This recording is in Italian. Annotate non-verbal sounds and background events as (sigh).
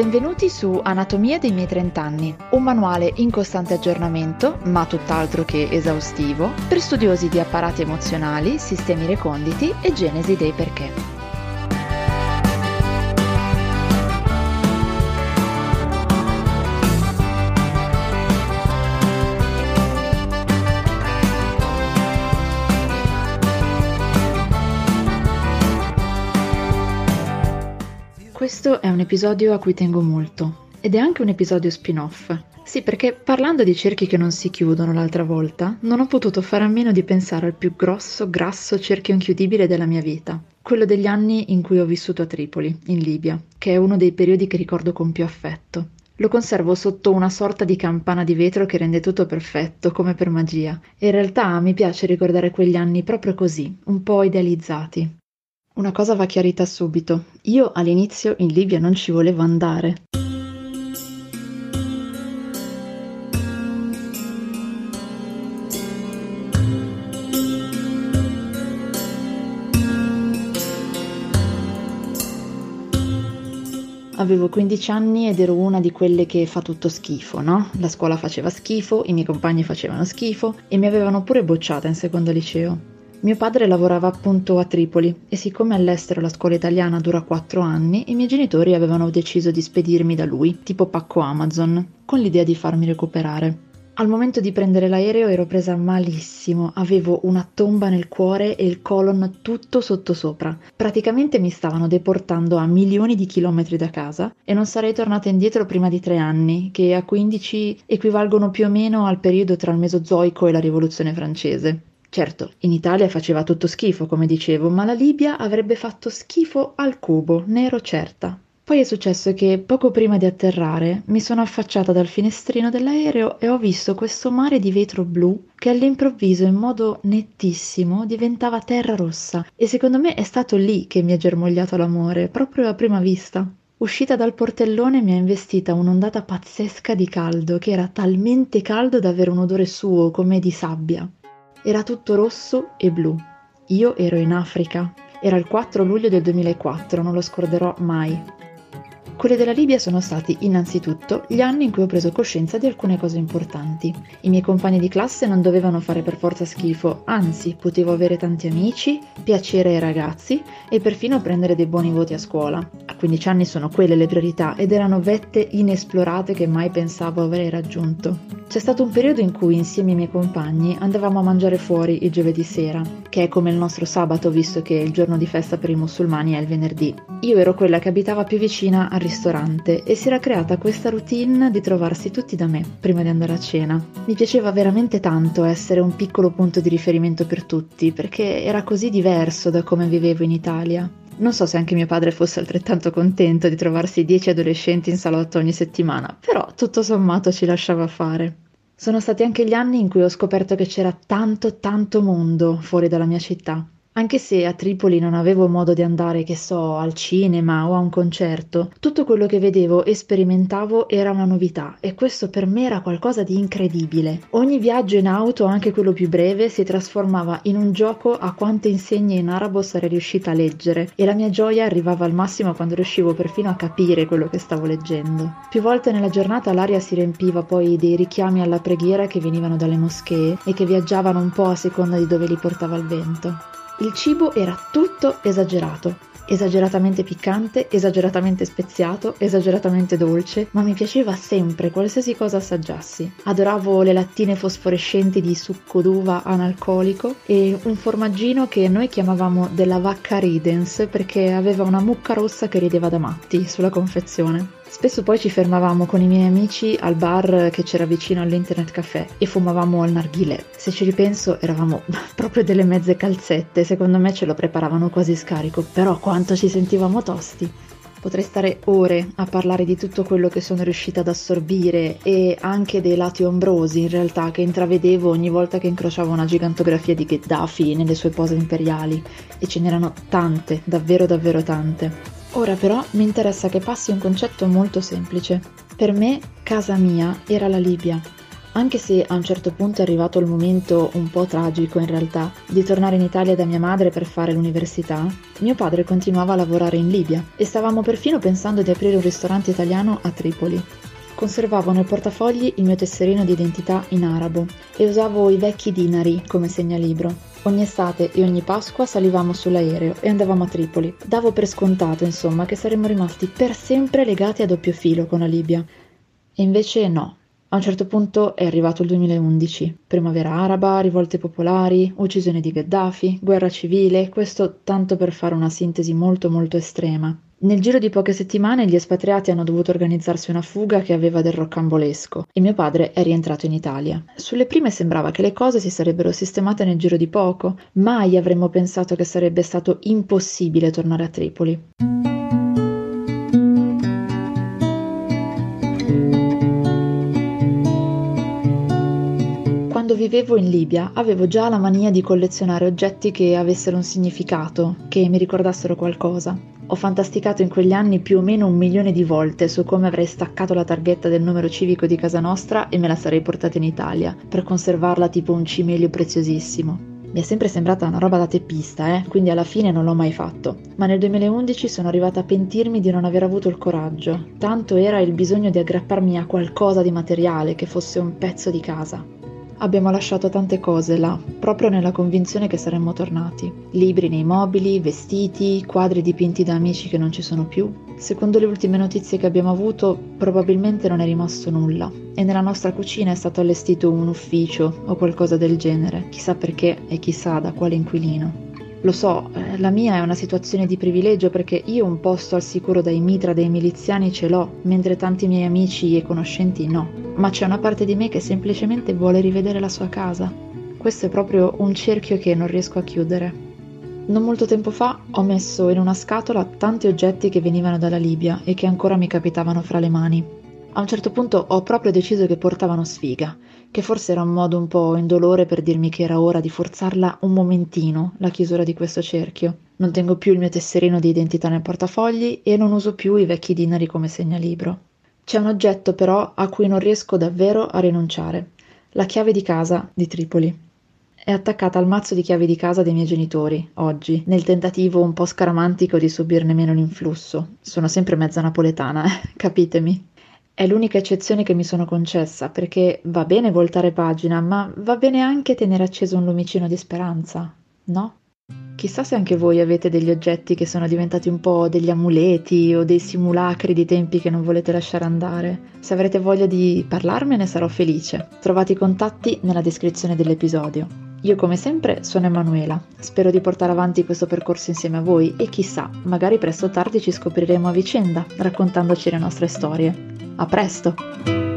Benvenuti su Anatomia dei miei 30 anni, un manuale in costante aggiornamento, ma tutt'altro che esaustivo, per studiosi di apparati emozionali, sistemi reconditi e genesi dei perché. Questo è un episodio a cui tengo molto ed è anche un episodio spin-off. Sì, perché parlando di cerchi che non si chiudono l'altra volta, non ho potuto fare a meno di pensare al più grosso, grasso cerchio inchiudibile della mia vita, quello degli anni in cui ho vissuto a Tripoli, in Libia, che è uno dei periodi che ricordo con più affetto. Lo conservo sotto una sorta di campana di vetro che rende tutto perfetto, come per magia. E in realtà mi piace ricordare quegli anni proprio così, un po' idealizzati, una cosa va chiarita subito. Io all'inizio in Libia non ci volevo andare. Avevo 15 anni ed ero una di quelle che fa tutto schifo, no? La scuola faceva schifo, i miei compagni facevano schifo e mi avevano pure bocciata in secondo liceo. Mio padre lavorava appunto a Tripoli e siccome all'estero la scuola italiana dura quattro anni, i miei genitori avevano deciso di spedirmi da lui, tipo pacco Amazon, con l'idea di farmi recuperare. Al momento di prendere l'aereo ero presa malissimo, avevo una tomba nel cuore e il colon tutto sottosopra. Praticamente mi stavano deportando a milioni di chilometri da casa e non sarei tornata indietro prima di tre anni, che a 15 equivalgono più o meno al periodo tra il Mesozoico e la Rivoluzione francese. Certo, in Italia faceva tutto schifo, come dicevo, ma la Libia avrebbe fatto schifo al cubo, ne ero certa. Poi è successo che poco prima di atterrare mi sono affacciata dal finestrino dell'aereo e ho visto questo mare di vetro blu che all'improvviso in modo nettissimo diventava terra rossa e secondo me è stato lì che mi è germogliato l'amore, proprio a prima vista. Uscita dal portellone mi ha investita un'ondata pazzesca di caldo, che era talmente caldo da avere un odore suo come di sabbia. Era tutto rosso e blu. Io ero in Africa. Era il 4 luglio del 2004, non lo scorderò mai. Quelli della Libia sono stati innanzitutto gli anni in cui ho preso coscienza di alcune cose importanti. I miei compagni di classe non dovevano fare per forza schifo, anzi potevo avere tanti amici, piacere ai ragazzi e perfino prendere dei buoni voti a scuola. A 15 anni sono quelle le priorità ed erano vette inesplorate che mai pensavo avrei raggiunto. C'è stato un periodo in cui insieme ai miei compagni andavamo a mangiare fuori il giovedì sera, che è come il nostro sabato visto che il giorno di festa per i musulmani è il venerdì. Io ero quella che abitava più vicina al ristorante e si era creata questa routine di trovarsi tutti da me prima di andare a cena. Mi piaceva veramente tanto essere un piccolo punto di riferimento per tutti perché era così diverso da come vivevo in Italia. Non so se anche mio padre fosse altrettanto contento di trovarsi dieci adolescenti in salotto ogni settimana, però tutto sommato ci lasciava fare. Sono stati anche gli anni in cui ho scoperto che c'era tanto tanto mondo fuori dalla mia città anche se a Tripoli non avevo modo di andare, che so, al cinema o a un concerto, tutto quello che vedevo e sperimentavo era una novità e questo per me era qualcosa di incredibile. Ogni viaggio in auto, anche quello più breve, si trasformava in un gioco a quante insegne in arabo sarei riuscita a leggere e la mia gioia arrivava al massimo quando riuscivo perfino a capire quello che stavo leggendo. Più volte nella giornata l'aria si riempiva poi dei richiami alla preghiera che venivano dalle moschee e che viaggiavano un po' a seconda di dove li portava il vento. Il cibo era tutto esagerato, esageratamente piccante, esageratamente speziato, esageratamente dolce, ma mi piaceva sempre qualsiasi cosa assaggiassi. Adoravo le lattine fosforescenti di succo d'uva analcolico e un formaggino che noi chiamavamo della vacca Ridens perché aveva una mucca rossa che rideva da matti sulla confezione. Spesso poi ci fermavamo con i miei amici al bar che c'era vicino all'internet caffè e fumavamo al narghilè. Se ci ripenso eravamo (laughs) proprio delle mezze calzette, secondo me ce lo preparavano quasi scarico, però quanto ci sentivamo tosti. Potrei stare ore a parlare di tutto quello che sono riuscita ad assorbire e anche dei lati ombrosi in realtà che intravedevo ogni volta che incrociavo una gigantografia di Gheddafi nelle sue pose imperiali e ce n'erano tante, davvero davvero tante. Ora però mi interessa che passi un concetto molto semplice. Per me casa mia era la Libia. Anche se a un certo punto è arrivato il momento un po' tragico in realtà di tornare in Italia da mia madre per fare l'università, mio padre continuava a lavorare in Libia e stavamo perfino pensando di aprire un ristorante italiano a Tripoli. Conservavo nel portafogli il mio tesserino di identità in arabo e usavo i vecchi dinari come segnalibro. Ogni estate e ogni Pasqua salivamo sull'aereo e andavamo a Tripoli. Davo per scontato, insomma, che saremmo rimasti per sempre legati a doppio filo con la Libia. E invece no. A un certo punto è arrivato il 2011, primavera araba, rivolte popolari, uccisione di Gheddafi, guerra civile, questo tanto per fare una sintesi molto molto estrema. Nel giro di poche settimane gli espatriati hanno dovuto organizzarsi una fuga che aveva del roccambolesco e mio padre è rientrato in Italia. Sulle prime sembrava che le cose si sarebbero sistemate nel giro di poco, mai avremmo pensato che sarebbe stato impossibile tornare a Tripoli. Quando vivevo in Libia avevo già la mania di collezionare oggetti che avessero un significato, che mi ricordassero qualcosa. Ho fantasticato in quegli anni più o meno un milione di volte su come avrei staccato la targhetta del numero civico di casa nostra e me la sarei portata in Italia, per conservarla tipo un cimelio preziosissimo. Mi è sempre sembrata una roba da teppista, eh? quindi alla fine non l'ho mai fatto. Ma nel 2011 sono arrivata a pentirmi di non aver avuto il coraggio. Tanto era il bisogno di aggrapparmi a qualcosa di materiale che fosse un pezzo di casa. Abbiamo lasciato tante cose là, proprio nella convinzione che saremmo tornati. Libri nei mobili, vestiti, quadri dipinti da amici che non ci sono più. Secondo le ultime notizie che abbiamo avuto, probabilmente non è rimasto nulla e nella nostra cucina è stato allestito un ufficio o qualcosa del genere, chissà perché e chissà da quale inquilino. Lo so, eh, la mia è una situazione di privilegio perché io un posto al sicuro dai mitra dei miliziani ce l'ho, mentre tanti miei amici e conoscenti no. Ma c'è una parte di me che semplicemente vuole rivedere la sua casa. Questo è proprio un cerchio che non riesco a chiudere. Non molto tempo fa ho messo in una scatola tanti oggetti che venivano dalla Libia e che ancora mi capitavano fra le mani. A un certo punto ho proprio deciso che portavano sfiga che forse era un modo un po' indolore per dirmi che era ora di forzarla un momentino, la chiusura di questo cerchio. Non tengo più il mio tesserino di identità nel portafogli e non uso più i vecchi dinari come segnalibro. C'è un oggetto però a cui non riesco davvero a rinunciare. La chiave di casa di Tripoli. È attaccata al mazzo di chiavi di casa dei miei genitori, oggi, nel tentativo un po' scaramantico di subirne meno l'influsso. Sono sempre mezza napoletana, eh? (laughs) capitemi. È l'unica eccezione che mi sono concessa, perché va bene voltare pagina, ma va bene anche tenere acceso un lumicino di speranza, no? Chissà se anche voi avete degli oggetti che sono diventati un po' degli amuleti o dei simulacri di tempi che non volete lasciare andare. Se avrete voglia di parlarmene sarò felice. Trovate i contatti nella descrizione dell'episodio. Io come sempre sono Emanuela, spero di portare avanti questo percorso insieme a voi e chissà, magari presto o tardi ci scopriremo a vicenda, raccontandoci le nostre storie. A presto!